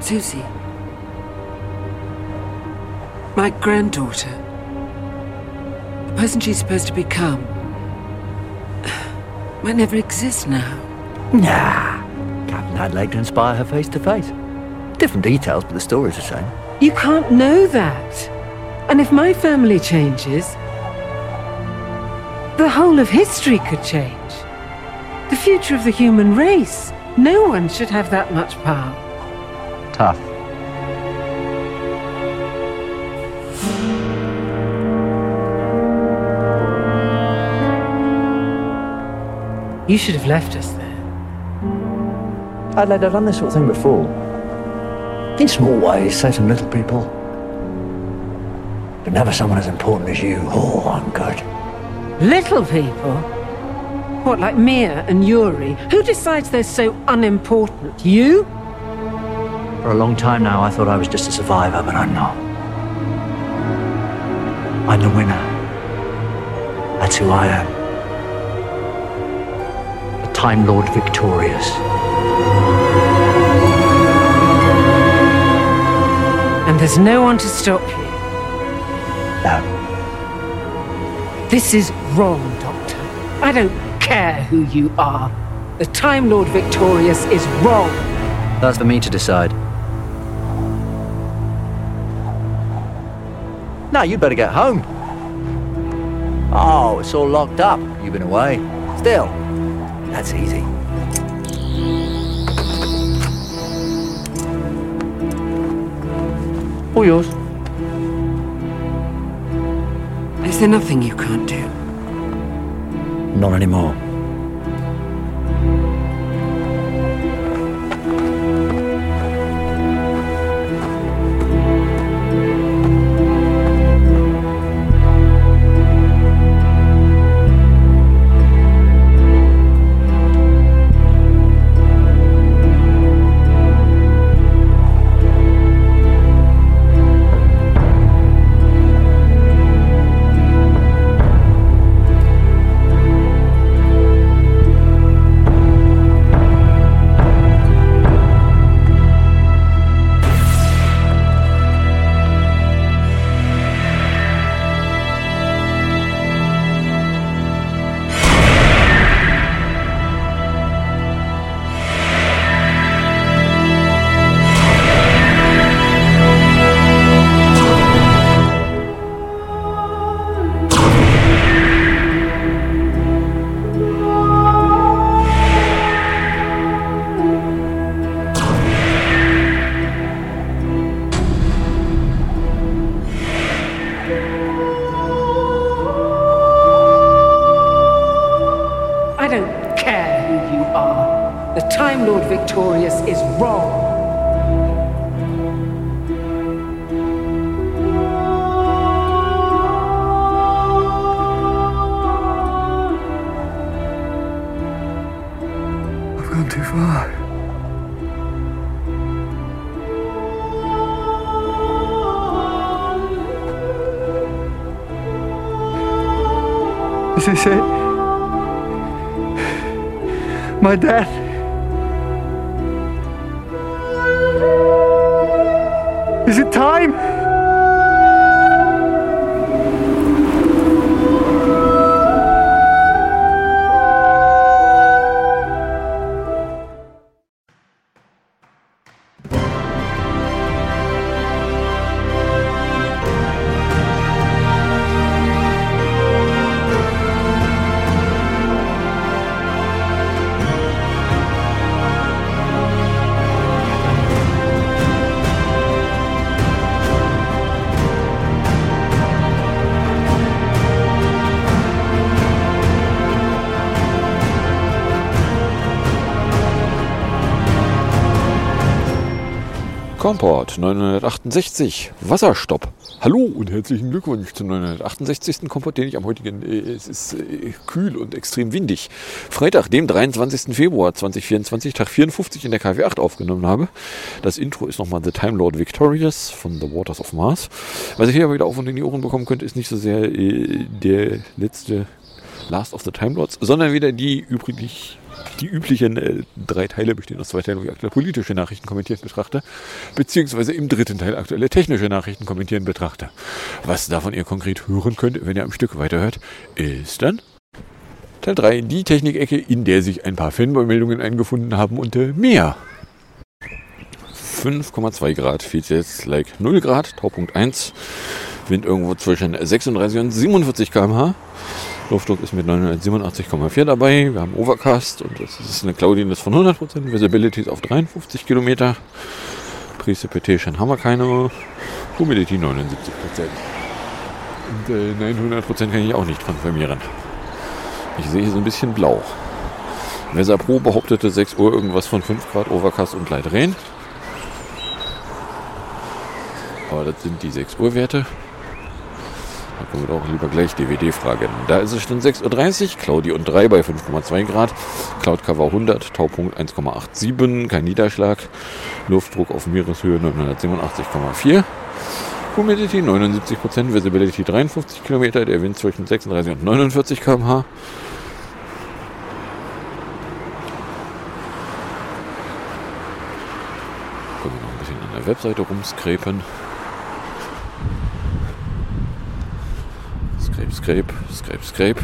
Susie. My granddaughter. The person she's supposed to become. Might never exist now. Nah. Captain Adelaide to inspire her face to face. Different details, but the story's the same. You can't know that. And if my family changes, the whole of history could change. The future of the human race. No one should have that much power. Tough. You should have left us there. Adelaide, I've done this sort of thing before. In small ways, save some little people. But never someone as important as you. Oh, I'm good. Little people? What, like Mia and Yuri? Who decides they're so unimportant? You? For a long time now, I thought I was just a survivor, but I'm not. I'm the winner. That's who I am. The Time Lord victorious. And there's no one to stop you. No. This is wrong, Doctor. I don't care who you are. The Time Lord Victorious is wrong. That's for me to decide. Now you'd better get home. Oh, it's all locked up. You've been away. Still, that's easy. All yours. Is there nothing you can't do? Not anymore. My death? Comport 968 Wasserstopp. Hallo und herzlichen Glückwunsch zum 968. Komport, den ich am heutigen, äh, es ist äh, kühl und extrem windig, Freitag, dem 23. Februar 2024, Tag 54 in der KW 8 aufgenommen habe. Das Intro ist nochmal The Time Lord Victorious von The Waters of Mars. Was ihr hier aber wieder auf und in die Ohren bekommen könnt, ist nicht so sehr äh, der letzte Last of the Time Lords, sondern wieder die übrig Die üblichen äh, drei Teile bestehen aus zwei Teilen, wo ich aktuelle politische Nachrichten kommentieren betrachte, beziehungsweise im dritten Teil aktuelle technische Nachrichten kommentieren betrachte. Was davon ihr konkret hören könnt, wenn ihr am Stück weiterhört, ist dann Teil 3, die Technikecke, in der sich ein paar Fanboy-Meldungen eingefunden haben und äh, mehr. 5,2 Grad, fehlt jetzt like 0 Grad, Taupunkt 1. Wind irgendwo zwischen 36 und 47 km/h. Luftdruck ist mit 987,4 dabei. Wir haben Overcast und das ist eine Cloudiness von 100%. Visibility ist auf 53 Kilometer. Precipitation haben wir keine. Humidity 79%. Und äh, nein, 100% kann ich auch nicht konfirmieren. Ich sehe hier so ein bisschen blau. Weser Pro behauptete 6 Uhr irgendwas von 5 Grad Overcast und leicht Regen. Aber das sind die 6 Uhr Werte. Da können wir doch lieber gleich DWD fragen. Da ist es schon 6.30 Uhr, Claudi und 3 bei 5,2 Grad, Cloud Cover 100, Taupunkt 1,87, kein Niederschlag, Luftdruck auf Meereshöhe 987,4. Humidity 79%, Visibility 53 Kilometer, der Wind zwischen 36 und 49 km/h. Können wir noch ein bisschen an der Webseite rumskrepen. Scrape, scrape, scrape.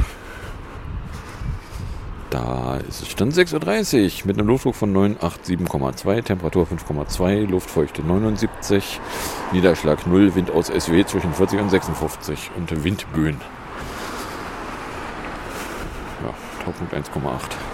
Da ist es Stand 6.30 Uhr mit einem Luftdruck von 987,2, Temperatur 5,2, Luftfeuchte 79, Niederschlag 0, Wind aus SW zwischen 40 und 56 und Windböen. Ja, Taupunkt 1,8.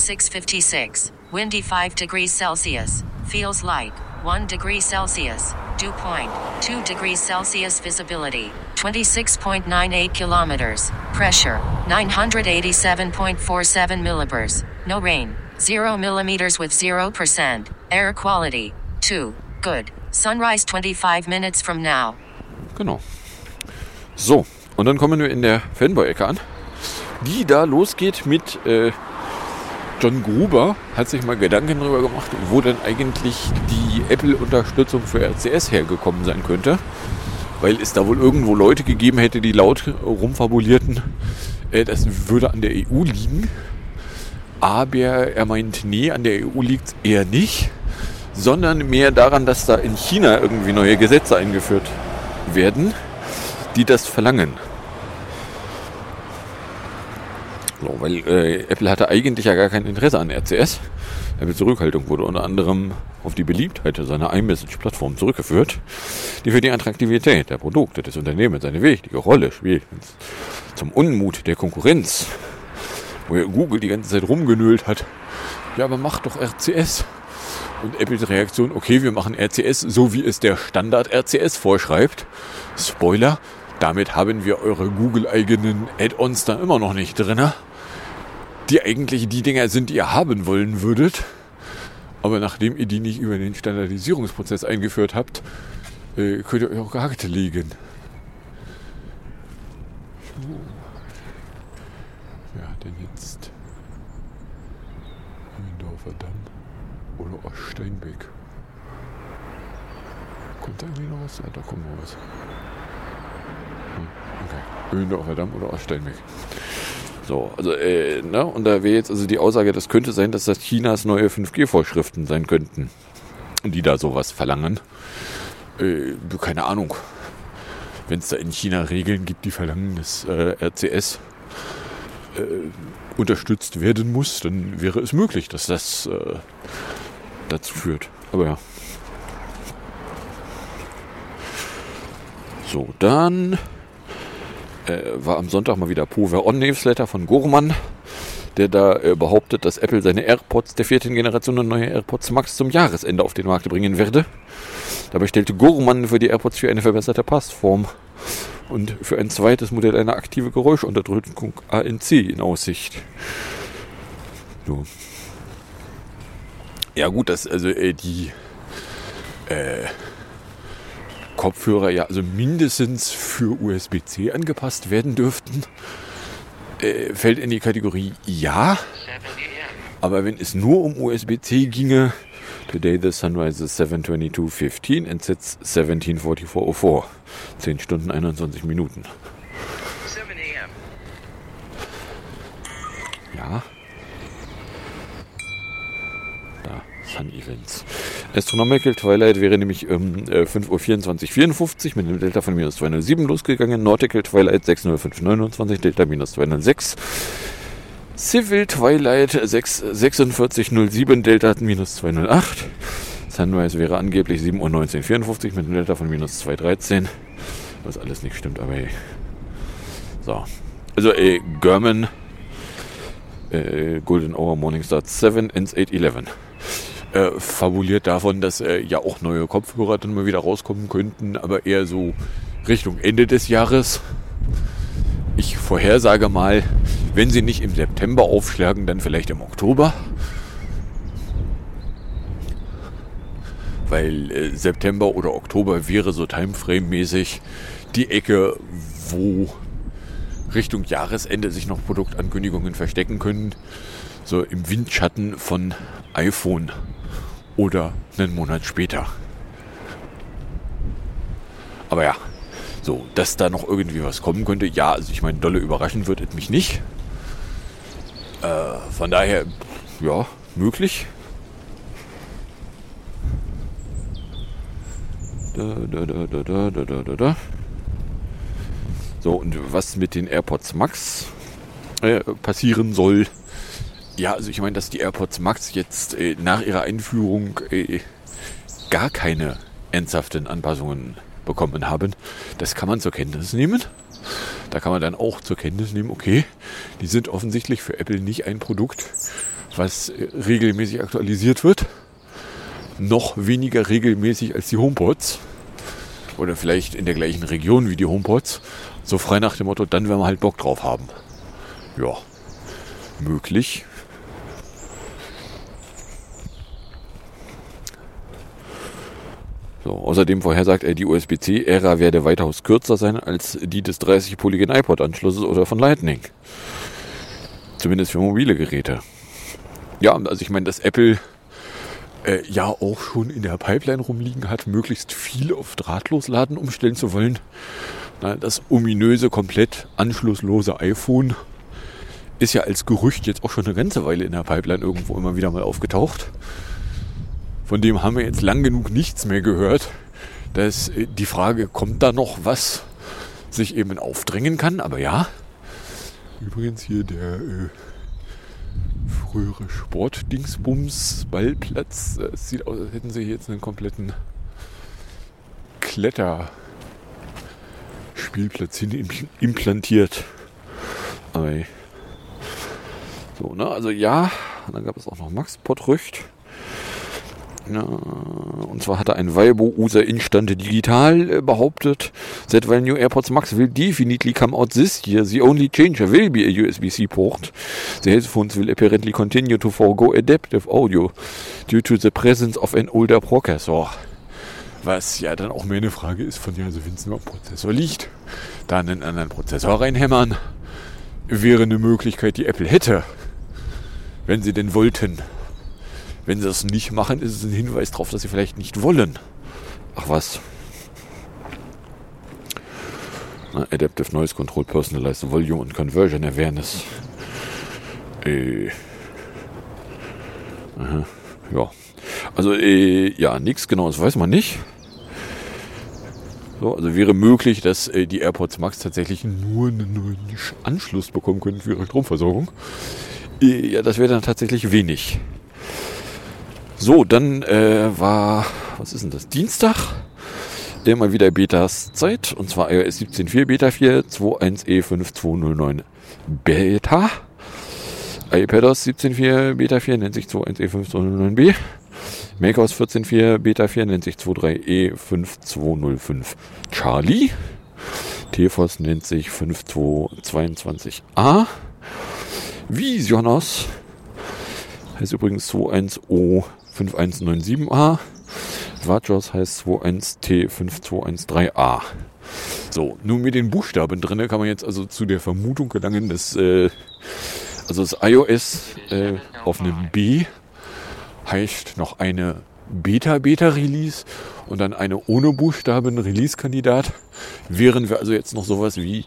656. Windy 5 degrees Celsius. Feels like 1 degree Celsius. Dew point 2 degrees Celsius. Visibility 26.98 kilometers. Pressure 987.47 millibars. No rain 0 millimeters with 0%. Air quality 2. Good. Sunrise 25 minutes from now. Genau. So, und dann kommen wir in der Fanboy-Ecke an, die da losgeht mit äh, John Gruber, hat sich mal Gedanken darüber gemacht, wo denn eigentlich die Apple-Unterstützung für RCS hergekommen sein könnte. Weil es da wohl irgendwo Leute gegeben hätte, die laut rumfabulierten, äh, das würde an der EU liegen. Aber er meint, nee, an der EU liegt es eher nicht, sondern mehr daran, dass da in China irgendwie neue Gesetze eingeführt werden, die das verlangen. So, weil äh, Apple hatte eigentlich ja gar kein Interesse an RCS. Apple Zurückhaltung wurde unter anderem auf die Beliebtheit seiner iMessage-Plattform zurückgeführt, die für die Attraktivität der Produkte des Unternehmens eine wichtige Rolle spielt. Zum Unmut der Konkurrenz, wo ja Google die ganze Zeit rumgenölt hat. Ja, aber mach doch RCS. Und Apples Reaktion, okay, wir machen RCS, so wie es der Standard RCS vorschreibt. Spoiler, damit haben wir eure Google-eigenen Add-ons da immer noch nicht drin, die eigentlich die Dinger sind, die ihr haben wollen würdet. Aber nachdem ihr die nicht über den Standardisierungsprozess eingeführt habt, äh, könnt ihr euch auch Gehackte legen. So. Wer hat denn jetzt Mühldorfer Damm oder Oststeinbeck? Kommt da irgendwie noch was? Ja, da kommt noch was. Hm, Okay. Öhlendorfer Damm oder Oststeinbeck. So, also, äh, ne, und da wäre jetzt also die Aussage, das könnte sein, dass das Chinas neue 5G-Vorschriften sein könnten, die da sowas verlangen. Äh, keine Ahnung. Wenn es da in China Regeln gibt, die verlangen, dass äh, RCS äh, unterstützt werden muss, dann wäre es möglich, dass das äh, dazu führt. Aber ja. So, dann äh, war am Sonntag mal wieder Power On Newsletter von Gorman, der da äh, behauptet, dass Apple seine AirPods der vierten Generation und neue AirPods Max zum Jahresende auf den Markt bringen werde. Dabei stellte Gorman für die AirPods für eine verbesserte Passform und für ein zweites Modell eine aktive Geräuschunterdrückung ANC in Aussicht. So. Ja gut, das also äh, die äh, Kopfhörer ja also mindestens für USB-C angepasst werden dürften, äh, fällt in die Kategorie ja. Aber wenn es nur um USB-C ginge, today the sun rises 7.22.15 and sets 17.44.04. 10 Stunden 21 Minuten. Ja. Da, Sun Events. Astronomical Twilight wäre nämlich um äh, 5.24.54 mit einem Delta von minus 207 losgegangen. Nautical Twilight 6.05.29, Delta minus 206. Civil Twilight 6.46.07, Delta minus 208. Sunrise wäre angeblich 7.19.54 mit einem Delta von minus 213. Was alles nicht stimmt, aber hey. So. Also, ey, German äh, Golden Hour Morningstar 7 ends 811. Äh, fabuliert davon, dass äh, ja auch neue Kopfhörer dann mal wieder rauskommen könnten, aber eher so Richtung Ende des Jahres. Ich vorhersage mal, wenn sie nicht im September aufschlagen, dann vielleicht im Oktober. Weil äh, September oder Oktober wäre so Timeframe-mäßig die Ecke, wo Richtung Jahresende sich noch Produktankündigungen verstecken können. So im Windschatten von iPhone oder einen Monat später. Aber ja, so, dass da noch irgendwie was kommen könnte, ja, also ich meine, dolle überraschen wird es mich nicht. Äh, von daher, ja, möglich. Da, da, da, da, da, da, da, da. So, und was mit den AirPods Max äh, passieren soll, ja, also ich meine, dass die AirPods Max jetzt äh, nach ihrer Einführung äh, gar keine ernsthaften Anpassungen bekommen haben, das kann man zur Kenntnis nehmen. Da kann man dann auch zur Kenntnis nehmen, okay, die sind offensichtlich für Apple nicht ein Produkt, was äh, regelmäßig aktualisiert wird. Noch weniger regelmäßig als die HomePods. Oder vielleicht in der gleichen Region wie die HomePods. So frei nach dem Motto, dann werden wir halt Bock drauf haben. Ja, möglich. So, außerdem vorhersagt er, die USB-C-Ära werde weitaus kürzer sein als die des 30 Polygon iPod-Anschlusses oder von Lightning. Zumindest für mobile Geräte. Ja, also ich meine, dass Apple äh, ja auch schon in der Pipeline rumliegen hat, möglichst viel auf Drahtlosladen umstellen zu wollen. Na, das ominöse, komplett anschlusslose iPhone ist ja als Gerücht jetzt auch schon eine ganze Weile in der Pipeline irgendwo immer wieder mal aufgetaucht. Von dem haben wir jetzt lang genug nichts mehr gehört, dass äh, die Frage, kommt da noch was, sich eben aufdrängen kann. Aber ja, übrigens hier der äh, frühere Sportdingsbums Ballplatz. Äh, Es sieht aus, als hätten sie hier jetzt einen kompletten Kletterspielplatz hin impl- implantiert. So, ne? Also ja, und dann gab es auch noch Max Pottrücht. Ja, und zwar hatte ein Weibo-User Instante Digital äh, behauptet, that while new AirPods Max will definitely come out this year, the only change will be a USB-C port. The headphones will apparently continue to forego adaptive audio due to the presence of an older processor. Was ja dann auch mehr eine Frage ist von, ja, also wenn es nur am Prozessor liegt, da einen anderen Prozessor reinhämmern, wäre eine Möglichkeit, die Apple hätte, wenn sie denn wollten. Wenn sie das nicht machen, ist es ein Hinweis darauf, dass sie vielleicht nicht wollen. Ach was. Adaptive Noise Control, Personalized Volume und Conversion Awareness. Äh. Aha. Ja. Also, äh, ja, nichts genaues weiß man nicht. So, also wäre möglich, dass äh, die AirPods Max tatsächlich nur einen Anschluss bekommen können für ihre Stromversorgung. Äh, ja, das wäre dann tatsächlich wenig. So, dann äh, war, was ist denn das? Dienstag. Immer wieder Betas Zeit. Und zwar iOS 17.4 Beta 4 21E5209 Beta. iPadOS 17.4 Beta 4 nennt sich 21E5209B. macOS 14.4 Beta 4 nennt sich 23E5205 Charlie. TFOS nennt sich 5222A. Visionos heißt übrigens 21O 5197A. Vajos heißt 21T5213A. So, nun mit den Buchstaben drin kann man jetzt also zu der Vermutung gelangen, dass äh, also das iOS äh, auf einem B heißt noch eine Beta-Beta-Release und dann eine ohne Buchstaben Release-Kandidat. Wären wir also jetzt noch sowas wie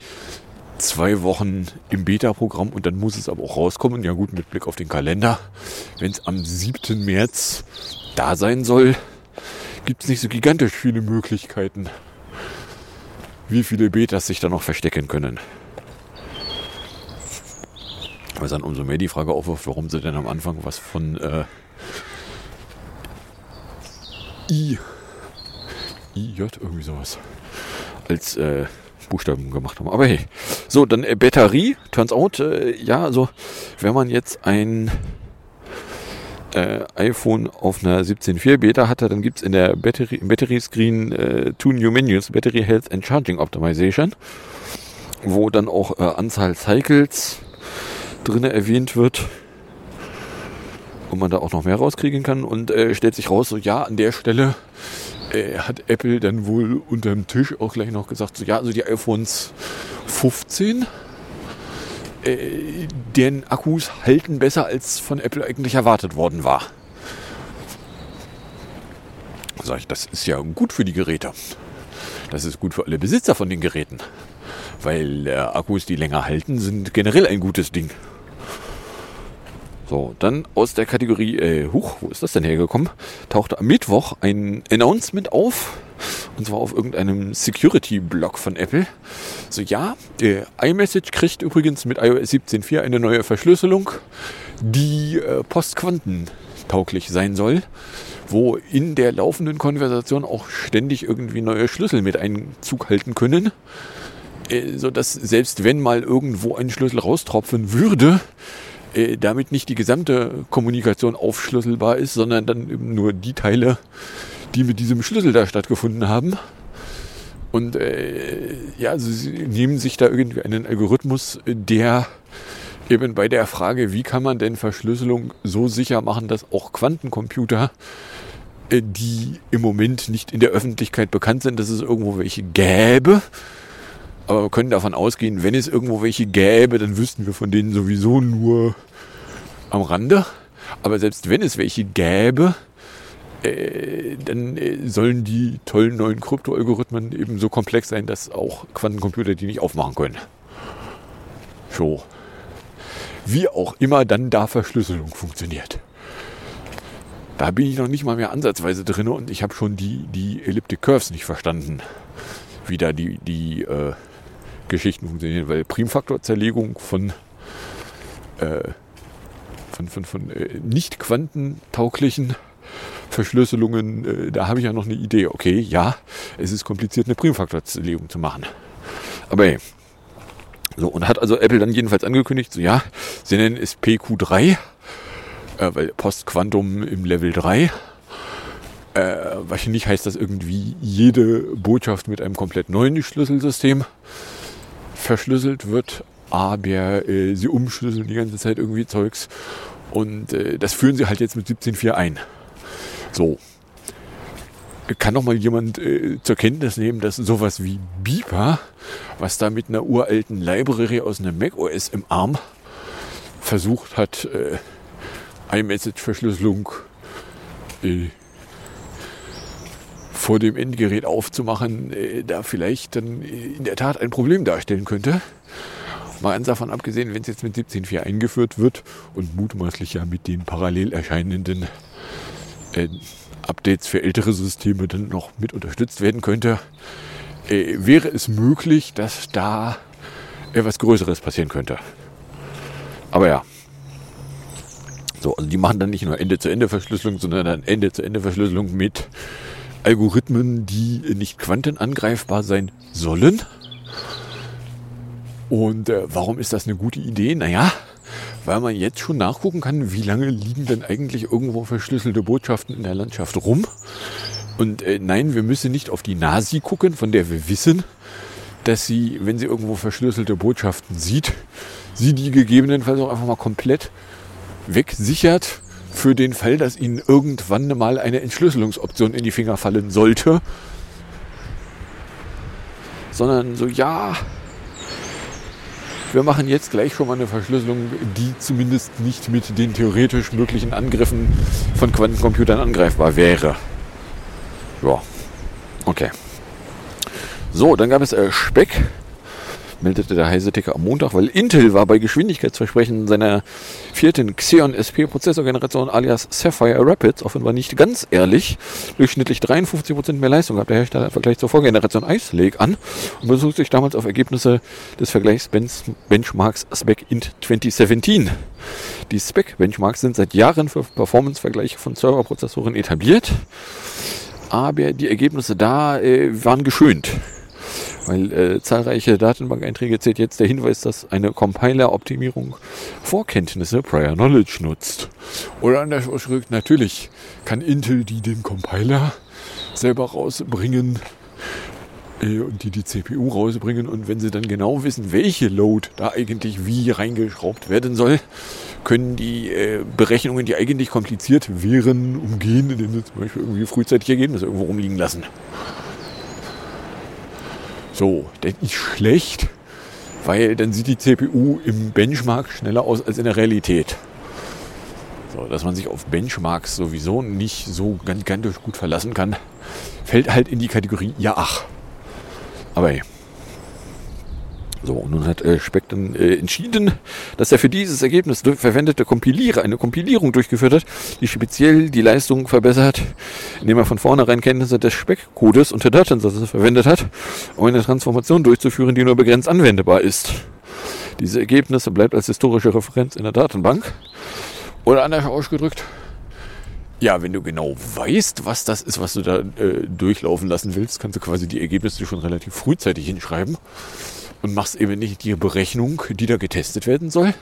zwei Wochen im Beta-Programm und dann muss es aber auch rauskommen. Ja gut, mit Blick auf den Kalender. Wenn es am 7. März da sein soll, gibt es nicht so gigantisch viele Möglichkeiten, wie viele Betas sich da noch verstecken können. Was dann umso mehr die Frage aufwirft, warum sie denn am Anfang was von äh, I, IJ, irgendwie sowas, als äh, Buchstaben gemacht haben. Aber hey, so, dann äh, Batterie, turns out, äh, ja, also wenn man jetzt ein äh, iPhone auf einer 17.4 Beta hatte, dann gibt es in der Battery, Battery Screen äh, two new menus, Battery Health and Charging Optimization, wo dann auch äh, Anzahl Cycles drin erwähnt wird und man da auch noch mehr rauskriegen kann und äh, stellt sich raus, so ja, an der Stelle äh, hat Apple dann wohl unterm Tisch auch gleich noch gesagt, so ja, also die iPhones 15, äh, deren Akkus halten besser als von Apple eigentlich erwartet worden war. Sag ich, das ist ja gut für die Geräte. Das ist gut für alle Besitzer von den Geräten. Weil äh, Akkus, die länger halten, sind generell ein gutes Ding. So, dann aus der Kategorie, äh, huch, wo ist das denn hergekommen? Tauchte am Mittwoch ein Announcement auf. Und zwar auf irgendeinem Security-Blog von Apple. So, ja, der iMessage kriegt übrigens mit iOS 17.4 eine neue Verschlüsselung, die äh, postquantentauglich sein soll, wo in der laufenden Konversation auch ständig irgendwie neue Schlüssel mit Einzug halten können. Äh, so dass selbst wenn mal irgendwo ein Schlüssel raustropfen würde, äh, damit nicht die gesamte Kommunikation aufschlüsselbar ist, sondern dann eben nur die Teile, die mit diesem Schlüssel da stattgefunden haben. Und äh, ja, also sie nehmen sich da irgendwie einen Algorithmus, der eben bei der Frage, wie kann man denn Verschlüsselung so sicher machen, dass auch Quantencomputer, äh, die im Moment nicht in der Öffentlichkeit bekannt sind, dass es irgendwo welche gäbe, aber wir können davon ausgehen, wenn es irgendwo welche gäbe, dann wüssten wir von denen sowieso nur am Rande. Aber selbst wenn es welche gäbe, äh, dann äh, sollen die tollen neuen Kryptoalgorithmen eben so komplex sein, dass auch Quantencomputer die nicht aufmachen können. So. Wie auch immer dann da Verschlüsselung funktioniert. Da bin ich noch nicht mal mehr ansatzweise drin und ich habe schon die, die Elliptic Curves nicht verstanden. Wie da die, die äh, Geschichten funktionieren, weil Primfaktorzerlegung von, äh, von, von, von äh, nicht quantentauglichen Verschlüsselungen, äh, da habe ich ja noch eine Idee. Okay, ja, es ist kompliziert, eine Primfaktorzerlegung zu machen. Aber hey, so, und hat also Apple dann jedenfalls angekündigt, so ja, sie nennen es PQ3, äh, weil Postquantum im Level 3. Äh, wahrscheinlich heißt das irgendwie jede Botschaft mit einem komplett neuen Schlüsselsystem verschlüsselt wird, aber äh, sie umschlüsseln die ganze Zeit irgendwie Zeugs. Und äh, das führen sie halt jetzt mit 17.4 ein. So. Kann noch mal jemand äh, zur Kenntnis nehmen, dass sowas wie Beeper, was da mit einer uralten Library aus einem macOS im Arm versucht hat, äh, iMessage-Verschlüsselung äh, vor dem Endgerät aufzumachen, äh, da vielleicht dann in der Tat ein Problem darstellen könnte. Mal ganz davon abgesehen, wenn es jetzt mit 17.4 eingeführt wird und mutmaßlich ja mit den parallel erscheinenden äh, Updates für ältere Systeme dann noch mit unterstützt werden könnte, äh, wäre es möglich, dass da etwas Größeres passieren könnte. Aber ja. So, also die machen dann nicht nur Ende-zu-Ende-Verschlüsselung, sondern dann Ende-zu-Ende-Verschlüsselung mit Algorithmen, die nicht quantenangreifbar sein sollen. Und äh, warum ist das eine gute Idee? Naja, weil man jetzt schon nachgucken kann, wie lange liegen denn eigentlich irgendwo verschlüsselte Botschaften in der Landschaft rum. Und äh, nein, wir müssen nicht auf die Nasi gucken, von der wir wissen, dass sie, wenn sie irgendwo verschlüsselte Botschaften sieht, sie die gegebenenfalls auch einfach mal komplett wegsichert für den Fall, dass Ihnen irgendwann mal eine Entschlüsselungsoption in die Finger fallen sollte. Sondern so, ja, wir machen jetzt gleich schon mal eine Verschlüsselung, die zumindest nicht mit den theoretisch möglichen Angriffen von Quantencomputern angreifbar wäre. Ja, okay. So, dann gab es äh, Speck meldete der heiße Ticker am Montag, weil Intel war bei Geschwindigkeitsversprechen seiner vierten Xeon SP Prozessorgeneration alias Sapphire Rapids offenbar nicht ganz ehrlich. Durchschnittlich 53% mehr Leistung gab der Hersteller im Vergleich zur Vorgeneration Ice Lake an und bezog sich damals auf Ergebnisse des Vergleichsbenchmarks Spec Int 2017. Die Spec-Benchmarks sind seit Jahren für Performance-Vergleiche von Serverprozessoren etabliert, aber die Ergebnisse da äh, waren geschönt. Weil äh, zahlreiche Datenbank-Einträge zählt jetzt der Hinweis, dass eine Compiler-Optimierung Vorkenntnisse, Prior Knowledge nutzt. Oder anders ausgedrückt, natürlich kann Intel die den Compiler selber rausbringen äh, und die die CPU rausbringen. Und wenn sie dann genau wissen, welche Load da eigentlich wie reingeschraubt werden soll, können die äh, Berechnungen, die eigentlich kompliziert wären, umgehen, indem sie zum Beispiel irgendwie frühzeitig Ergebnisse irgendwo rumliegen lassen. So, das ist schlecht, weil dann sieht die CPU im Benchmark schneller aus als in der Realität. So, dass man sich auf Benchmarks sowieso nicht so gigantisch gut verlassen kann, fällt halt in die Kategorie ja ach. Aber hey. So, nun hat äh, Speck dann äh, entschieden, dass er für dieses Ergebnis verwendete Kompilierer eine Kompilierung durchgeführt hat, die speziell die Leistung verbessert, indem er von vornherein Kenntnisse des Speckcodes und der Datensätze verwendet hat, um eine Transformation durchzuführen, die nur begrenzt anwendbar ist. Diese Ergebnisse bleibt als historische Referenz in der Datenbank. Oder anders ausgedrückt, ja, wenn du genau weißt, was das ist, was du da äh, durchlaufen lassen willst, kannst du quasi die Ergebnisse schon relativ frühzeitig hinschreiben und machst eben nicht die Berechnung, die da getestet werden soll,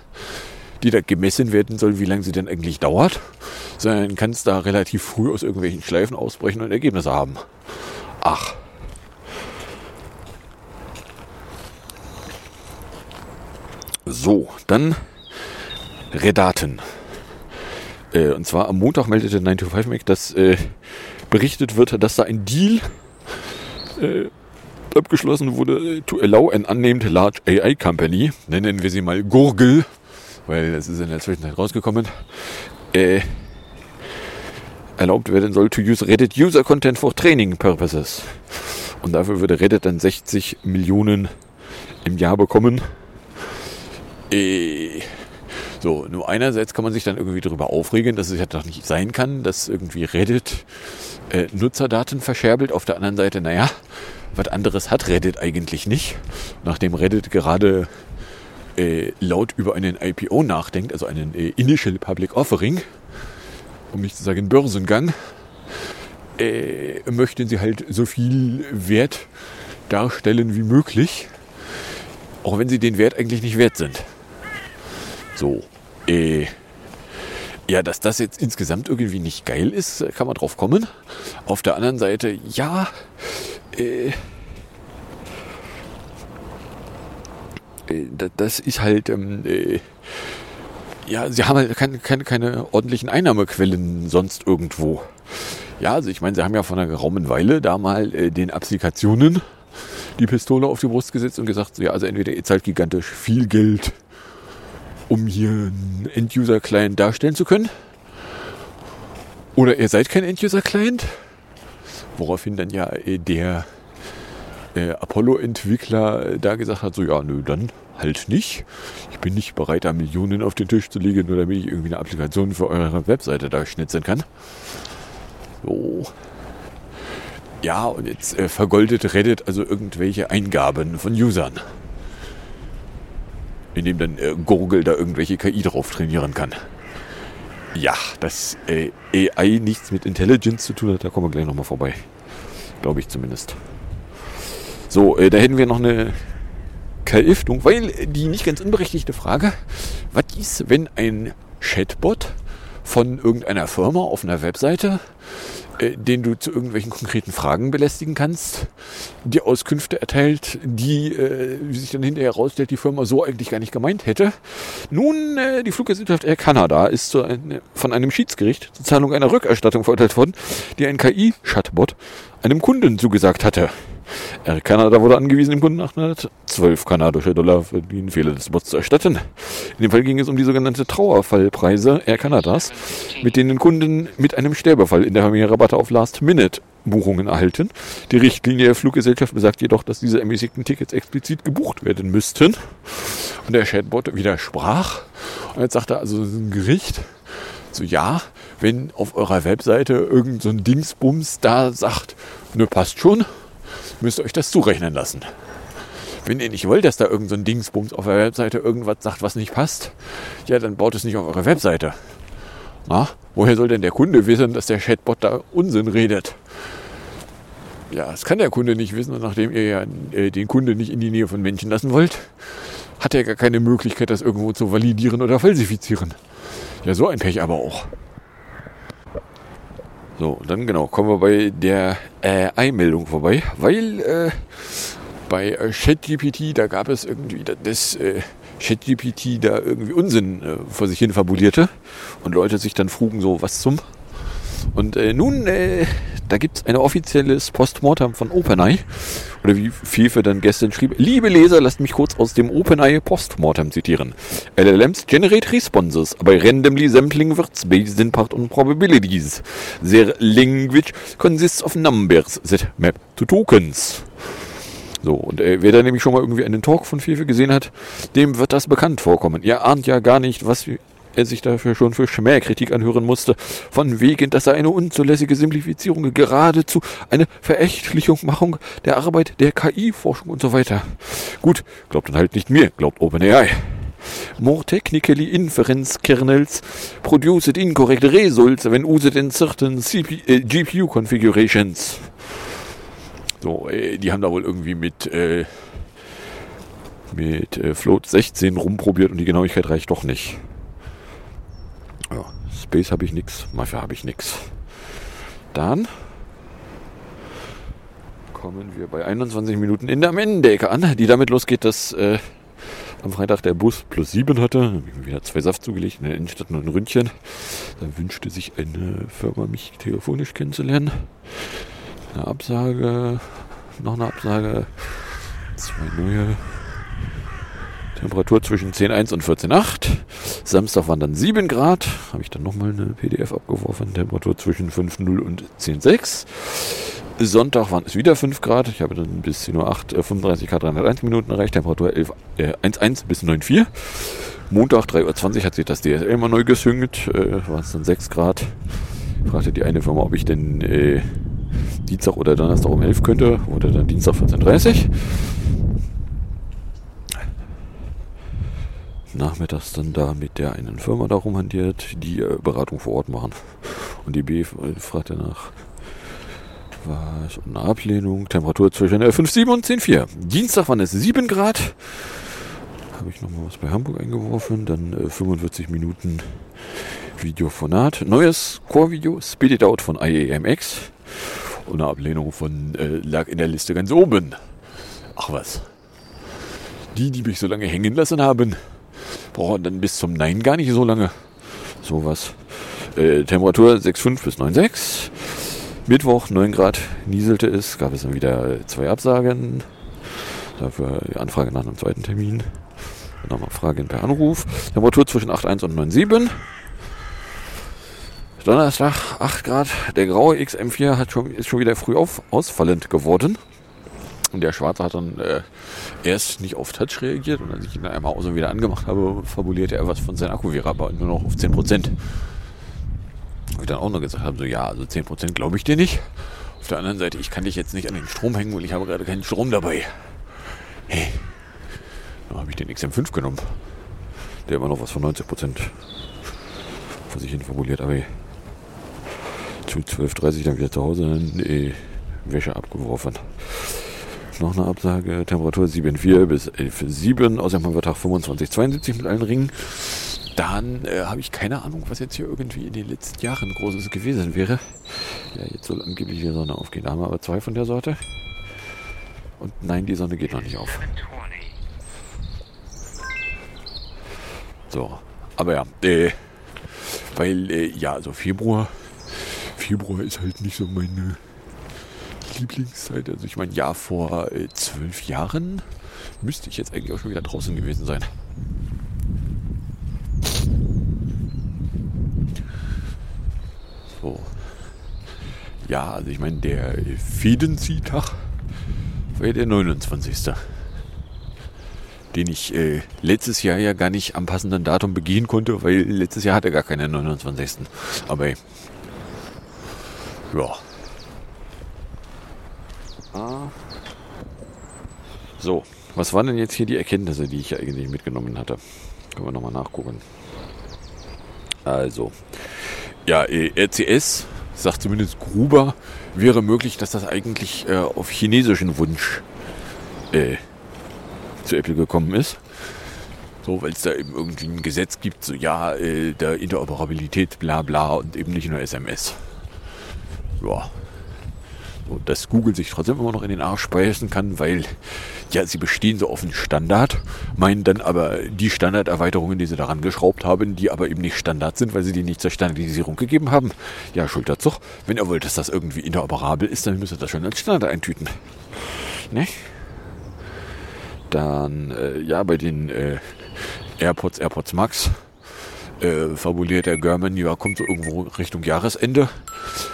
die da gemessen werden soll, wie lange sie denn eigentlich dauert, sondern kannst da relativ früh aus irgendwelchen Schleifen ausbrechen und Ergebnisse haben. Ach. So, dann Redaten. Äh, und zwar am Montag meldete 925Mac, dass äh, berichtet wird, dass da ein Deal äh, abgeschlossen wurde, to allow an unnamed large AI company, nennen wir sie mal Gurgel, weil das ist in der Zwischenzeit rausgekommen, äh, erlaubt werden soll to use Reddit User Content for Training Purposes. Und dafür würde Reddit dann 60 Millionen im Jahr bekommen. Äh, so, nur einerseits kann man sich dann irgendwie darüber aufregen, dass es ja doch nicht sein kann, dass irgendwie Reddit äh, Nutzerdaten verscherbelt. Auf der anderen Seite, naja, was anderes hat Reddit eigentlich nicht. Nachdem Reddit gerade äh, laut über einen IPO nachdenkt, also einen äh, Initial Public Offering, um nicht zu sagen Börsengang, äh, möchten sie halt so viel Wert darstellen wie möglich, auch wenn sie den Wert eigentlich nicht wert sind. So, äh, ja, dass das jetzt insgesamt irgendwie nicht geil ist, kann man drauf kommen. Auf der anderen Seite, ja, äh, äh das ist halt, ähm, äh, ja, sie haben halt keine, keine, keine ordentlichen Einnahmequellen sonst irgendwo. Ja, also ich meine, sie haben ja vor einer geraumen Weile da mal äh, den Applikationen die Pistole auf die Brust gesetzt und gesagt, ja, also entweder ihr zahlt gigantisch viel Geld, um hier einen End-User-Client darstellen zu können, oder ihr seid kein End-User-Client, woraufhin dann ja äh, der äh, Apollo-Entwickler da gesagt hat, so ja, nö, dann halt nicht. Ich bin nicht bereit, da Millionen auf den Tisch zu legen, nur damit ich irgendwie eine Applikation für eure Webseite da schnitzeln kann. So. Ja, und jetzt äh, vergoldet Reddit also irgendwelche Eingaben von Usern. Indem dann äh, Gurgel da irgendwelche KI drauf trainieren kann. Ja, dass äh, AI nichts mit Intelligence zu tun hat, da kommen wir gleich nochmal vorbei. Glaube ich zumindest. So, äh, da hätten wir noch eine KI-Weil die nicht ganz unberechtigte Frage, was ist, wenn ein Chatbot von irgendeiner Firma auf einer Webseite, äh, den du zu irgendwelchen konkreten Fragen belästigen kannst, die Auskünfte erteilt, die, äh, wie sich dann hinterher herausstellt, die Firma so eigentlich gar nicht gemeint hätte. Nun, äh, die Fluggesellschaft Air Canada ist zu ein, von einem Schiedsgericht zur Zahlung einer Rückerstattung verurteilt worden, die ein KI-Chatbot einem Kunden zugesagt hatte. Air Canada wurde angewiesen, dem Kunden 812 kanadische Dollar für den Fehler des Bots zu erstatten. In dem Fall ging es um die sogenannte Trauerfallpreise Air Canadas, mit denen Kunden mit einem Sterbefall in der Familie Rabatte auf Last-Minute Buchungen erhalten. Die Richtlinie der Fluggesellschaft besagt jedoch, dass diese ermäßigten Tickets explizit gebucht werden müssten. Und der Chatbot widersprach. Und jetzt sagte also ein Gericht, so ja, wenn auf eurer Webseite irgend so Dingsbums da sagt, ne, passt schon, müsst ihr euch das zurechnen lassen. Wenn ihr nicht wollt, dass da irgend so Dingsbums auf der Webseite irgendwas sagt, was nicht passt, ja, dann baut es nicht auf eure Webseite. Na, woher soll denn der Kunde wissen, dass der Chatbot da Unsinn redet? Ja, das kann der Kunde nicht wissen und nachdem ihr ja äh, den Kunde nicht in die Nähe von Menschen lassen wollt, hat er gar keine Möglichkeit, das irgendwo zu validieren oder falsifizieren. Ja, so ein Pech aber auch. So, dann genau, kommen wir bei der äh, Einmeldung vorbei, weil äh, bei äh, ChatGPT, da gab es irgendwie das äh, ChatGPT da irgendwie Unsinn äh, vor sich hin fabulierte und Leute sich dann frugen, so was zum. Und äh, nun, äh, da gibt es ein offizielles Postmortem von OpenEye. Oder wie Fefe dann gestern schrieb, liebe Leser, lasst mich kurz aus dem OpenEye Postmortem zitieren. LLMs generate responses by randomly sampling words based in part on probabilities. Their language consists of numbers that map to tokens. So, und äh, wer da nämlich schon mal irgendwie einen Talk von Fefe gesehen hat, dem wird das bekannt vorkommen. Ihr ahnt ja gar nicht, was er sich dafür schon für Schmähkritik anhören musste, von wegen, dass er eine unzulässige Simplifizierung, geradezu eine Verächtlichung der Arbeit der KI-Forschung und so weiter. Gut, glaubt dann halt nicht mir, glaubt OpenAI. More technically inference kernels produced incorrect results when used in certain CP, äh, GPU configurations. So, äh, die haben da wohl irgendwie mit äh, mit äh, Float 16 rumprobiert und die Genauigkeit reicht doch nicht. Ja, Space habe ich nix, Mafia habe ich nix. Dann kommen wir bei 21 Minuten in der Mendecke an, die damit losgeht, dass äh, am Freitag der Bus plus 7 hatte. Wieder zwei Saft zugelegt in der Innenstadt und ein Ründchen. Da wünschte sich eine Firma, mich telefonisch kennenzulernen. Eine Absage, noch eine Absage, zwei neue. Temperatur zwischen 10,1 und 14,8. Samstag waren dann 7 Grad. Habe ich dann nochmal eine PDF abgeworfen. Temperatur zwischen 5,0 und 10,6. Sonntag waren es wieder 5 Grad. Ich habe dann bis 10.08 Uhr äh, 35 Grad 301 Minuten erreicht. Temperatur 11, äh, 1,1 bis 9,4. Montag 3.20 Uhr hat sich das DSL mal neu gesüngt. Äh, waren es dann 6 Grad. Fragte die eine Firma, ob ich denn äh, Dienstag oder Donnerstag um 11 könnte. Wurde dann Dienstag 14.30 Uhr. Nachmittags dann da mit der einen Firma darum hantiert, die äh, Beratung vor Ort machen. Und die B fragt danach, was und eine Ablehnung, Temperatur zwischen 5,7 und 10,4. Dienstag waren es 7 Grad. Habe ich nochmal was bei Hamburg eingeworfen. Dann äh, 45 Minuten Videofonat. Neues Core-Video, Speed It Out von IAMX. Und eine Ablehnung von äh, lag in der Liste ganz oben. Ach was. Die, die mich so lange hängen lassen haben, brauchen dann bis zum Nein gar nicht so lange. Sowas. Äh, Temperatur 6,5 bis 9,6. Mittwoch 9 Grad nieselte es, gab es dann wieder zwei Absagen. Dafür die Anfrage nach einem zweiten Termin. Nochmal Fragen per Anruf. Temperatur zwischen 8,1 und 9,7. Donnerstag 8 Grad. Der graue XM4 hat schon, ist schon wieder früh auf, ausfallend geworden. Und der Schwarze hat dann äh, erst nicht auf Touch reagiert und als ich ihn dann einmal aus und wieder angemacht habe, fabulierte er was von seinem Akku wäre aber nur noch auf 10%. Wo ich dann auch noch gesagt habe, so ja, also 10% glaube ich dir nicht. Auf der anderen Seite, ich kann dich jetzt nicht an den Strom hängen, weil ich habe gerade keinen Strom dabei. Hey, dann habe ich den XM5 genommen. Der immer noch was von 90% vor sich hin fabuliert, aber zu 12.30 dann wieder zu Hause, äh, Wäsche abgeworfen noch eine Absage. Temperatur 7,4 bis 11,7. Außerdem haben wir Tag 25, 72 mit allen Ringen. dann äh, habe ich keine Ahnung, was jetzt hier irgendwie in den letzten Jahren Großes gewesen wäre. Ja, jetzt soll angeblich die Sonne aufgehen. Da haben wir aber zwei von der Sorte. Und nein, die Sonne geht noch nicht auf. So, aber ja, äh, weil, äh, ja, also Februar, Februar ist halt nicht so meine Lieblingszeit. Also ich meine, ja, vor äh, zwölf Jahren müsste ich jetzt eigentlich auch schon wieder draußen gewesen sein. So. Ja, also ich meine, der Fädenzieh-Tag war ja der 29. Den ich äh, letztes Jahr ja gar nicht am passenden Datum begehen konnte, weil letztes Jahr hatte gar keinen 29. Aber ja. Ah. So, was waren denn jetzt hier die Erkenntnisse, die ich eigentlich mitgenommen hatte? Können wir nochmal nachgucken. Also, ja, RCS, sagt zumindest Gruber, wäre möglich, dass das eigentlich äh, auf chinesischen Wunsch äh, zu Apple gekommen ist. So, weil es da eben irgendwie ein Gesetz gibt, so ja, äh, der Interoperabilität, bla bla und eben nicht nur SMS. Ja. So, dass Google sich trotzdem immer noch in den Arsch beißen kann, weil ja, sie bestehen so auf einen Standard, meinen dann aber die Standarderweiterungen, die sie daran geschraubt haben, die aber eben nicht Standard sind, weil sie die nicht zur Standardisierung gegeben haben. Ja, Schulterzug. Wenn ihr wollt, dass das irgendwie interoperabel ist, dann müsst ihr das schon als Standard eintüten. Ne? Dann, äh, ja, bei den äh, AirPods, AirPods Max, äh, fabuliert der German, ja, kommt so irgendwo Richtung Jahresende,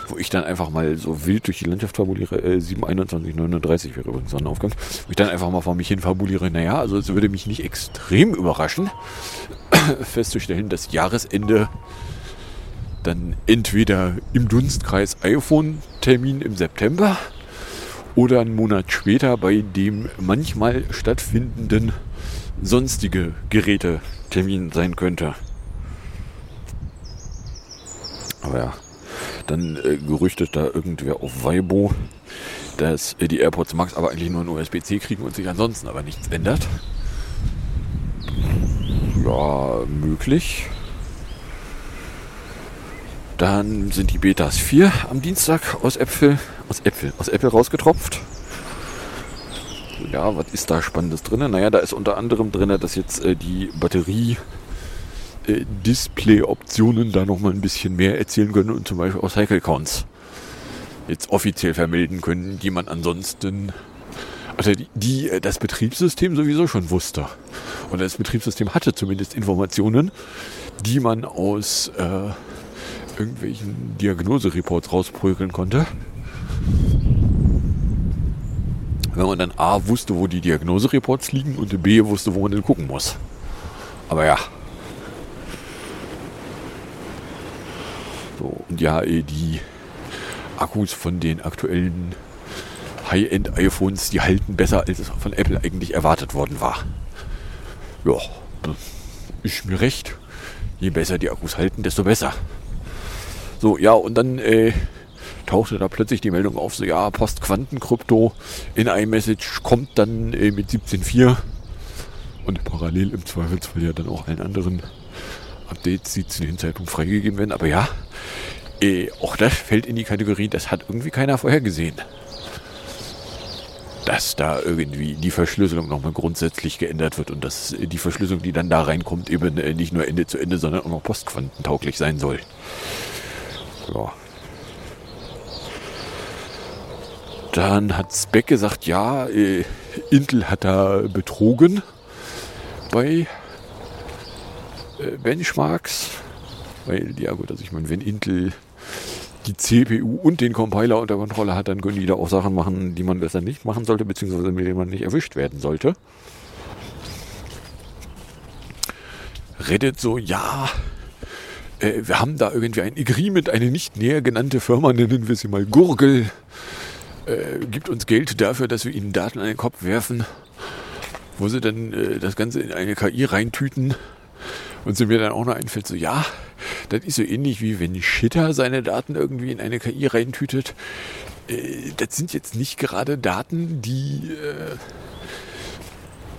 wo ich dann einfach mal so wild durch die Landschaft fabuliere, äh, 72139 wäre übrigens Sonnenaufgang, wo ich dann einfach mal vor mich hin fabuliere, naja, also es würde mich nicht extrem überraschen, festzustellen, dass Jahresende dann entweder im Dunstkreis iPhone-Termin im September oder einen Monat später bei dem manchmal stattfindenden sonstige Geräte-Termin sein könnte. Aber ja, dann äh, gerüchtet da irgendwer auf Weibo, dass äh, die AirPods Max aber eigentlich nur ein USB-C kriegen und sich ansonsten aber nichts ändert. Ja, möglich. Dann sind die Betas 4 am Dienstag aus Äpfel, aus Äpfel, aus Apple rausgetropft. Ja, was ist da Spannendes drin? Naja, da ist unter anderem drin, dass jetzt äh, die Batterie äh, Display-Optionen da nochmal ein bisschen mehr erzählen können und zum Beispiel auch Cycle Counts jetzt offiziell vermelden können, die man ansonsten, also die, die äh, das Betriebssystem sowieso schon wusste. Und das Betriebssystem hatte zumindest Informationen, die man aus äh, irgendwelchen Diagnosereports rausprügeln konnte. Wenn man dann A wusste, wo die Diagnosereports liegen und B wusste, wo man denn gucken muss. Aber ja, So, und ja, eh, die Akkus von den aktuellen High-End-iPhones, die halten besser, als es von Apple eigentlich erwartet worden war. Ja, ist mir recht. Je besser die Akkus halten, desto besser. So, ja, und dann äh, tauchte da plötzlich die Meldung auf, so ja, Post-Quantenkrypto in iMessage kommt dann äh, mit 17.4 und parallel im Zweifelsfall ja dann auch allen anderen Updates, die zu dem Zeitpunkt freigegeben werden. Aber ja, äh, auch das fällt in die Kategorie, das hat irgendwie keiner vorhergesehen. Dass da irgendwie die Verschlüsselung nochmal grundsätzlich geändert wird und dass die Verschlüsselung, die dann da reinkommt, eben äh, nicht nur Ende zu Ende, sondern auch noch postquantentauglich sein soll. Ja. Dann hat Speck gesagt, ja, äh, Intel hat da betrogen bei äh, Benchmarks. Weil, ja gut, also ich meine, wenn Intel die CPU und den Compiler unter Kontrolle hat, dann können die da auch Sachen machen, die man besser nicht machen sollte, beziehungsweise mit denen man nicht erwischt werden sollte. Reddit so, ja, äh, wir haben da irgendwie ein Agreement, eine nicht näher genannte Firma, nennen wir sie mal Gurgel, äh, gibt uns Geld dafür, dass wir ihnen Daten an den Kopf werfen, wo sie dann äh, das Ganze in eine KI reintüten und sie mir dann auch noch einfällt, so ja, das ist so ähnlich wie wenn Shitter seine Daten irgendwie in eine KI reintütet. Äh, das sind jetzt nicht gerade Daten, die äh,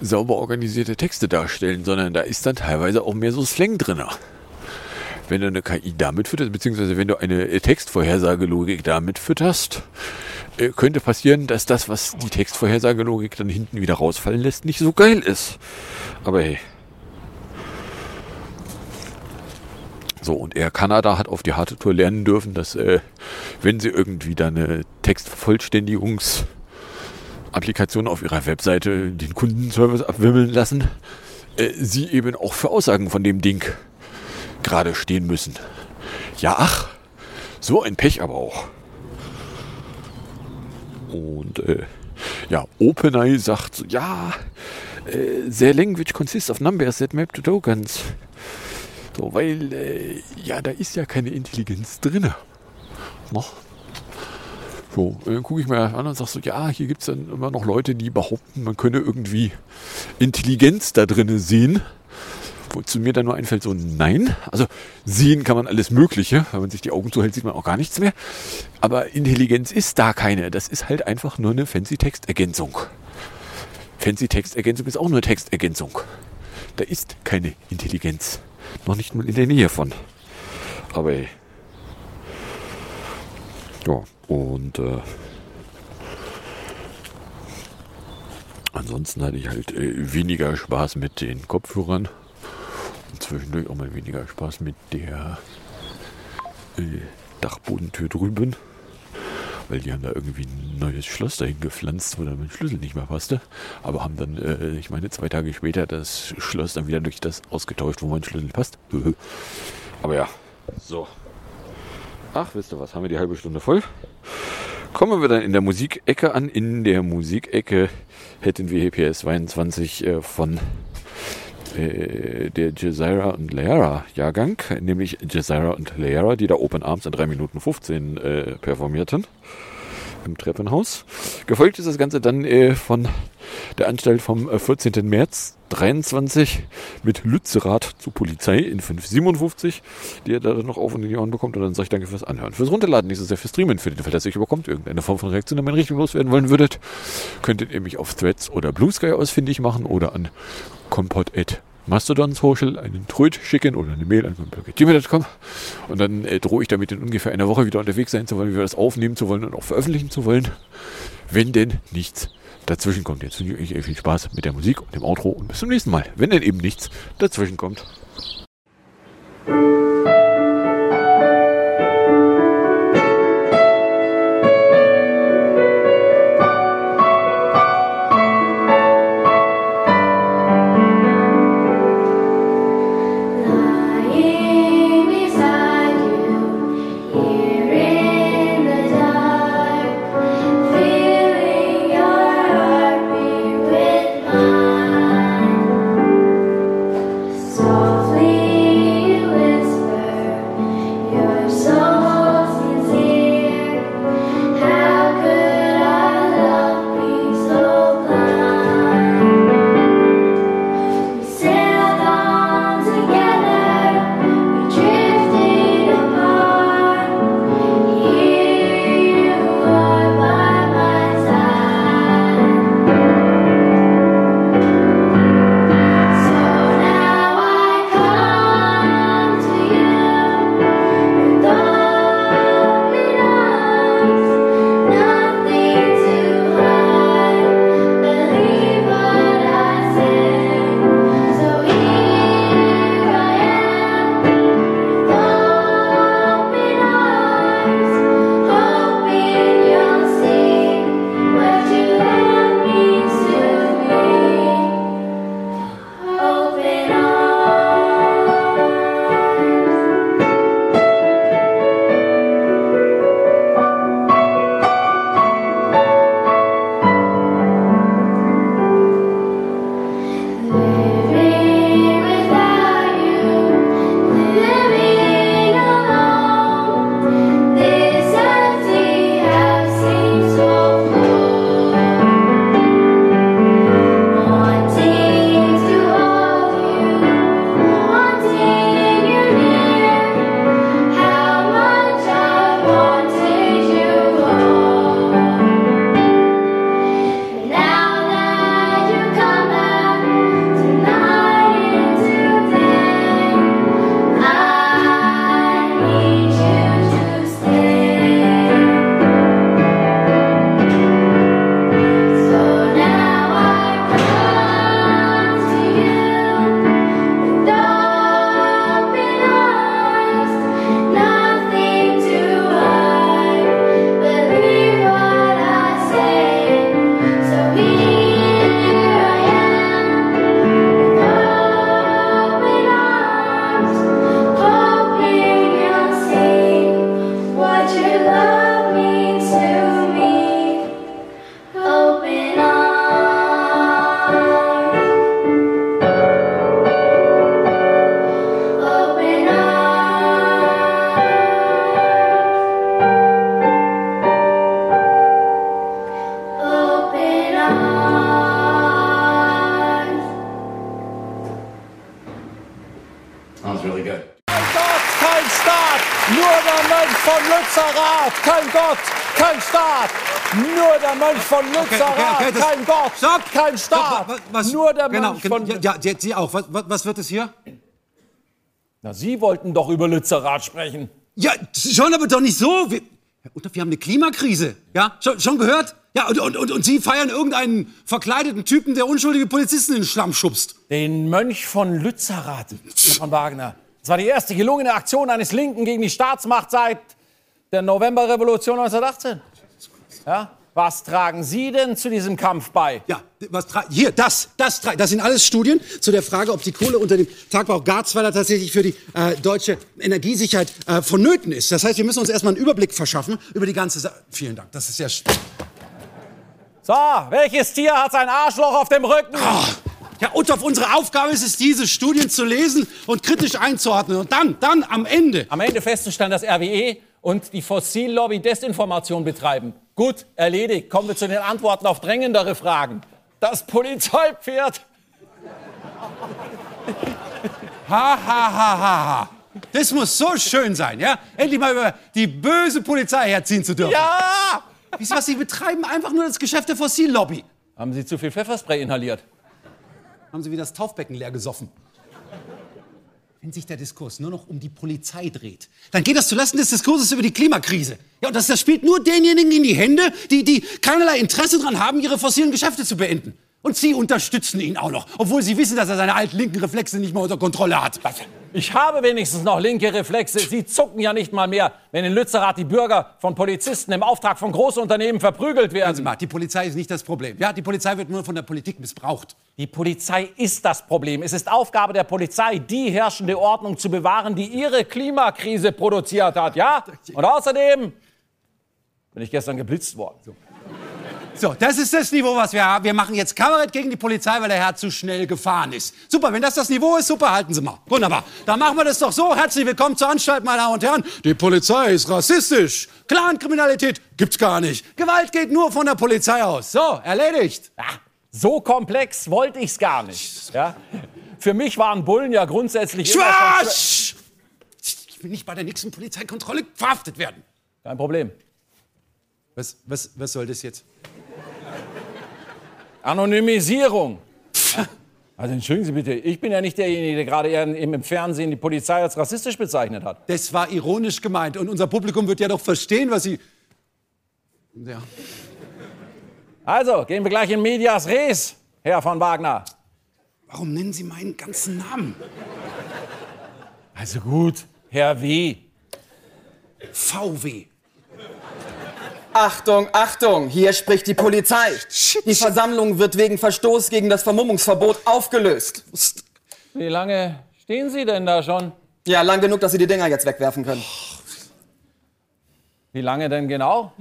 sauber organisierte Texte darstellen, sondern da ist dann teilweise auch mehr so Slang drin. Wenn du eine KI damit fütterst, beziehungsweise wenn du eine Textvorhersagelogik damit fütterst, äh, könnte passieren, dass das, was die Textvorhersagelogik dann hinten wieder rausfallen lässt, nicht so geil ist. Aber hey. So, und Air Canada hat auf die harte Tour lernen dürfen, dass äh, wenn sie irgendwie da eine Textvervollständigungs-Applikation auf ihrer Webseite den Kundenservice abwimmeln lassen, äh, sie eben auch für Aussagen von dem Ding gerade stehen müssen. Ja, ach, so ein Pech aber auch. Und äh, ja, OpenAI sagt so, ja, äh, their language consists of numbers that map to tokens. So, weil, äh, ja, da ist ja keine Intelligenz drin. Noch. So, äh, gucke ich mir an und sag so, ja, hier gibt es dann immer noch Leute, die behaupten, man könne irgendwie Intelligenz da drin sehen. Wozu mir dann nur einfällt, so nein. Also sehen kann man alles Mögliche. Wenn man sich die Augen zuhält, sieht man auch gar nichts mehr. Aber Intelligenz ist da keine. Das ist halt einfach nur eine fancy Textergänzung. Fancy Textergänzung ist auch nur Textergänzung. Da ist keine Intelligenz. Noch nicht mal in der Nähe von. Aber ey. Ja, und äh, ansonsten hatte ich halt äh, weniger Spaß mit den Kopfhörern und zwischendurch auch mal weniger Spaß mit der äh, Dachbodentür drüben. Weil die haben da irgendwie ein neues Schloss dahin gepflanzt, wo dann mein Schlüssel nicht mehr passte. Aber haben dann, äh, ich meine, zwei Tage später das Schloss dann wieder durch das ausgetauscht, wo mein Schlüssel passt. Aber ja, so. Ach, wisst ihr was, haben wir die halbe Stunde voll? Kommen wir dann in der Musikecke an. In der Musikecke hätten wir hier PS 22 äh, von äh, der Jazeera und Leara Jahrgang, nämlich Jazeera und Leara, die da Open Arms in 3 Minuten 15 äh, performierten im Treppenhaus. Gefolgt ist das Ganze dann äh, von der Anstalt vom 14. Äh, März 23 mit Lützerath zur Polizei in 557, die er da noch auf und in die Ohren bekommt. Und dann sage ich danke fürs Anhören. Fürs Runterladen, nicht so sehr fürs Streamen, für den Fall, dass ihr überkommt, irgendeine Form von Reaktion in meine Richtung loswerden wollen würdet, könntet ihr mich auf Threads oder Blue Sky ausfindig machen oder an kompott@ Mastodon Social einen Tröd schicken oder eine Mail an gmail.com und dann äh, drohe ich damit in ungefähr einer Woche wieder unterwegs sein zu wollen, wieder das aufnehmen zu wollen und auch veröffentlichen zu wollen, wenn denn nichts dazwischen kommt. Jetzt wünsche ich euch viel Spaß mit der Musik und dem Outro und bis zum nächsten Mal, wenn denn eben nichts dazwischen kommt. Staat. Stopp, wa- was, Nur der genau, Mönch genau, von... ja, ja, Sie auch. Was, was, was wird es hier? Na, Sie wollten doch über Lützerath sprechen. Ja, schon, aber doch nicht so. Wir, Herr Uthoff, wir haben eine Klimakrise. Ja, schon, schon gehört? Ja, und, und, und, und Sie feiern irgendeinen verkleideten Typen, der unschuldige Polizisten in den Schlamm schubst. Den Mönch von Lützerath, Stefan Wagner. Das war die erste gelungene Aktion eines Linken gegen die Staatsmacht seit der Novemberrevolution 1918. Ja? Was tragen Sie denn zu diesem Kampf bei? Ja, was hier, das, das, das sind alles Studien zu der Frage, ob die Kohle unter dem Tagbau Garzweiler tatsächlich für die äh, deutsche Energiesicherheit äh, vonnöten ist. Das heißt, wir müssen uns erstmal einen Überblick verschaffen über die ganze Sache. Vielen Dank, das ist ja... So, welches Tier hat sein Arschloch auf dem Rücken? Ja, Uthoff, unsere Aufgabe ist es, diese Studien zu lesen und kritisch einzuordnen. Und dann, dann am Ende. Am Ende festzustellen, dass RWE und die Fossillobby Desinformation betreiben. Gut, erledigt. Kommen wir zu den Antworten auf drängendere Fragen. Das Polizeipferd. Ha, ha, ha, ha, ha. Das muss so schön sein, ja? Endlich mal über die böse Polizei herziehen zu dürfen. Ja! Wisst ihr was, sie betreiben einfach nur das Geschäft der Fossillobby. Haben Sie zu viel Pfefferspray inhaliert? Haben sie wieder das Taufbecken leer gesoffen. Wenn sich der Diskurs nur noch um die Polizei dreht, dann geht das zulasten des Diskurses über die Klimakrise. Ja, und das, das spielt nur denjenigen in die Hände, die, die keinerlei Interesse daran haben, ihre fossilen Geschäfte zu beenden. Und sie unterstützen ihn auch noch, obwohl sie wissen, dass er seine alten linken Reflexe nicht mehr unter Kontrolle hat. Ich habe wenigstens noch linke Reflexe. Sie zucken ja nicht mal mehr, wenn in Lützerath die Bürger von Polizisten im Auftrag von Großunternehmen verprügelt werden. mal, die Polizei ist nicht das Problem. Ja, die Polizei wird nur von der Politik missbraucht. Die Polizei ist das Problem. Es ist Aufgabe der Polizei, die herrschende Ordnung zu bewahren, die ihre Klimakrise produziert hat. Ja? Und außerdem bin ich gestern geblitzt worden. So, das ist das Niveau, was wir haben. Wir machen jetzt Kabarett gegen die Polizei, weil der Herr zu schnell gefahren ist. Super, wenn das das Niveau ist, super, halten Sie mal. Wunderbar. Dann machen wir das doch so. Herzlich willkommen zur Anstalt, meine Damen und Herren. Die Polizei ist rassistisch. Clankriminalität gibt's gar nicht. Gewalt geht nur von der Polizei aus. So, erledigt. Ah, so komplex wollte ich's gar nicht. Ja? Für mich waren Bullen ja grundsätzlich immer Schwasch! Ich will nicht bei der nächsten Polizeikontrolle verhaftet werden. Kein Problem. Was, was, was soll das jetzt? Anonymisierung. Also entschuldigen Sie bitte, ich bin ja nicht derjenige, der gerade eher im im Fernsehen die Polizei als rassistisch bezeichnet hat. Das war ironisch gemeint. Und unser Publikum wird ja doch verstehen, was Sie... Ja. Also, gehen wir gleich in Medias Res, Herr von Wagner. Warum nennen Sie meinen ganzen Namen? Also gut, Herr W. VW. Achtung, Achtung, hier spricht die Polizei. Die Versammlung wird wegen Verstoß gegen das Vermummungsverbot aufgelöst. Wie lange stehen Sie denn da schon? Ja, lang genug, dass Sie die Dinger jetzt wegwerfen können. Wie lange denn genau?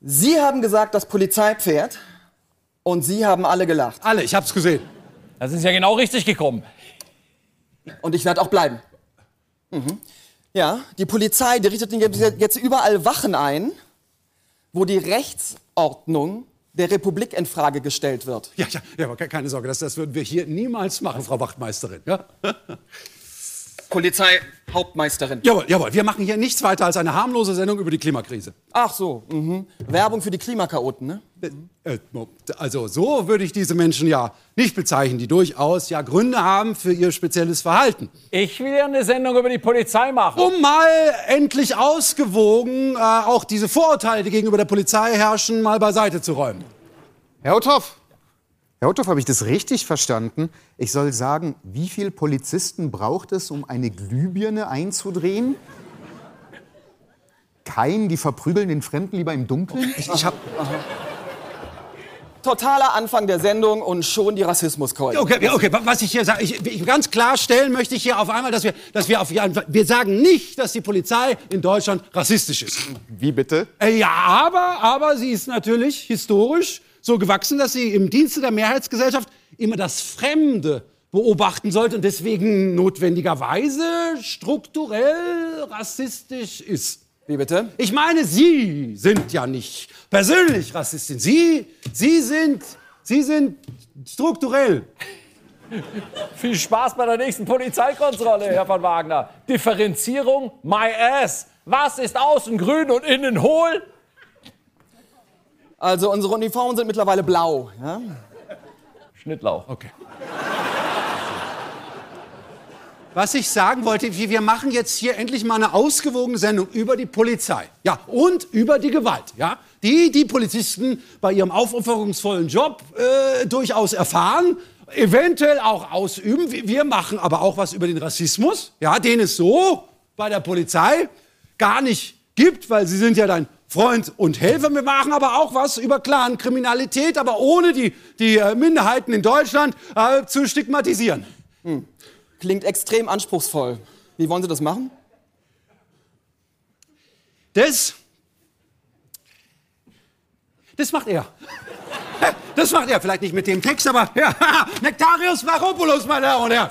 Sie haben gesagt, das Polizeipferd. Und Sie haben alle gelacht. Alle, ich hab's gesehen. Das ist ja genau richtig gekommen. Und ich werde auch bleiben. Mhm. Ja, die Polizei, die richtet jetzt überall Wachen ein, wo die Rechtsordnung der Republik in Frage gestellt wird. Ja, ja, ja aber ke- keine Sorge, das, das würden wir hier niemals machen, Frau Wachtmeisterin. Ja? Polizeihauptmeisterin. Jawohl, jawohl, wir machen hier nichts weiter als eine harmlose Sendung über die Klimakrise. Ach so, mhm. Werbung für die Klimakaoten, ne? Äh, Also so würde ich diese Menschen ja nicht bezeichnen, die durchaus ja Gründe haben für ihr spezielles Verhalten. Ich will ja eine Sendung über die Polizei machen. Um mal endlich ausgewogen äh, auch diese Vorurteile, die gegenüber der Polizei herrschen, mal beiseite zu räumen. Herr Uthoff, Herr Uthoff, habe ich das richtig verstanden? Ich soll sagen, wie viele Polizisten braucht es, um eine Glühbirne einzudrehen? Kein, die verprügeln den Fremden lieber im Dunkeln? Ich, ich hab, Totaler Anfang der Sendung und schon die Rassismuskeule. Okay, okay, wa- was ich hier sage, ich, ich ganz klar stellen möchte ich hier auf einmal, dass wir, dass wir auf, wir sagen nicht, dass die Polizei in Deutschland rassistisch ist. Wie bitte? Äh, Ja, aber, aber sie ist natürlich historisch so gewachsen, dass sie im Dienste der Mehrheitsgesellschaft immer das Fremde beobachten sollte und deswegen notwendigerweise strukturell rassistisch ist. Wie bitte? Ich meine, Sie sind ja nicht persönlich Rassistin. Sie, Sie sind, Sie sind strukturell Viel Spaß bei der nächsten Polizeikontrolle, Herr von Wagner. Differenzierung, my ass. Was ist außen grün und innen hohl? Also unsere Uniformen sind mittlerweile blau. Ja? Schnittlauch. Okay. Was ich sagen wollte, wir machen jetzt hier endlich mal eine ausgewogene Sendung über die Polizei. Ja, und über die Gewalt. Ja, die die Polizisten bei ihrem aufopferungsvollen Job äh, durchaus erfahren, eventuell auch ausüben. Wir machen aber auch was über den Rassismus, ja, den es so bei der Polizei gar nicht gibt, weil sie sind ja dein Freund und Helfer. Wir machen aber auch was über Clan-Kriminalität, aber ohne die, die äh, Minderheiten in Deutschland äh, zu stigmatisieren. Klingt extrem anspruchsvoll. Wie wollen Sie das machen? Das, das macht er. Das macht er, vielleicht nicht mit dem Text, aber ja, Nektarius Varopoulos, meine Damen und Herren.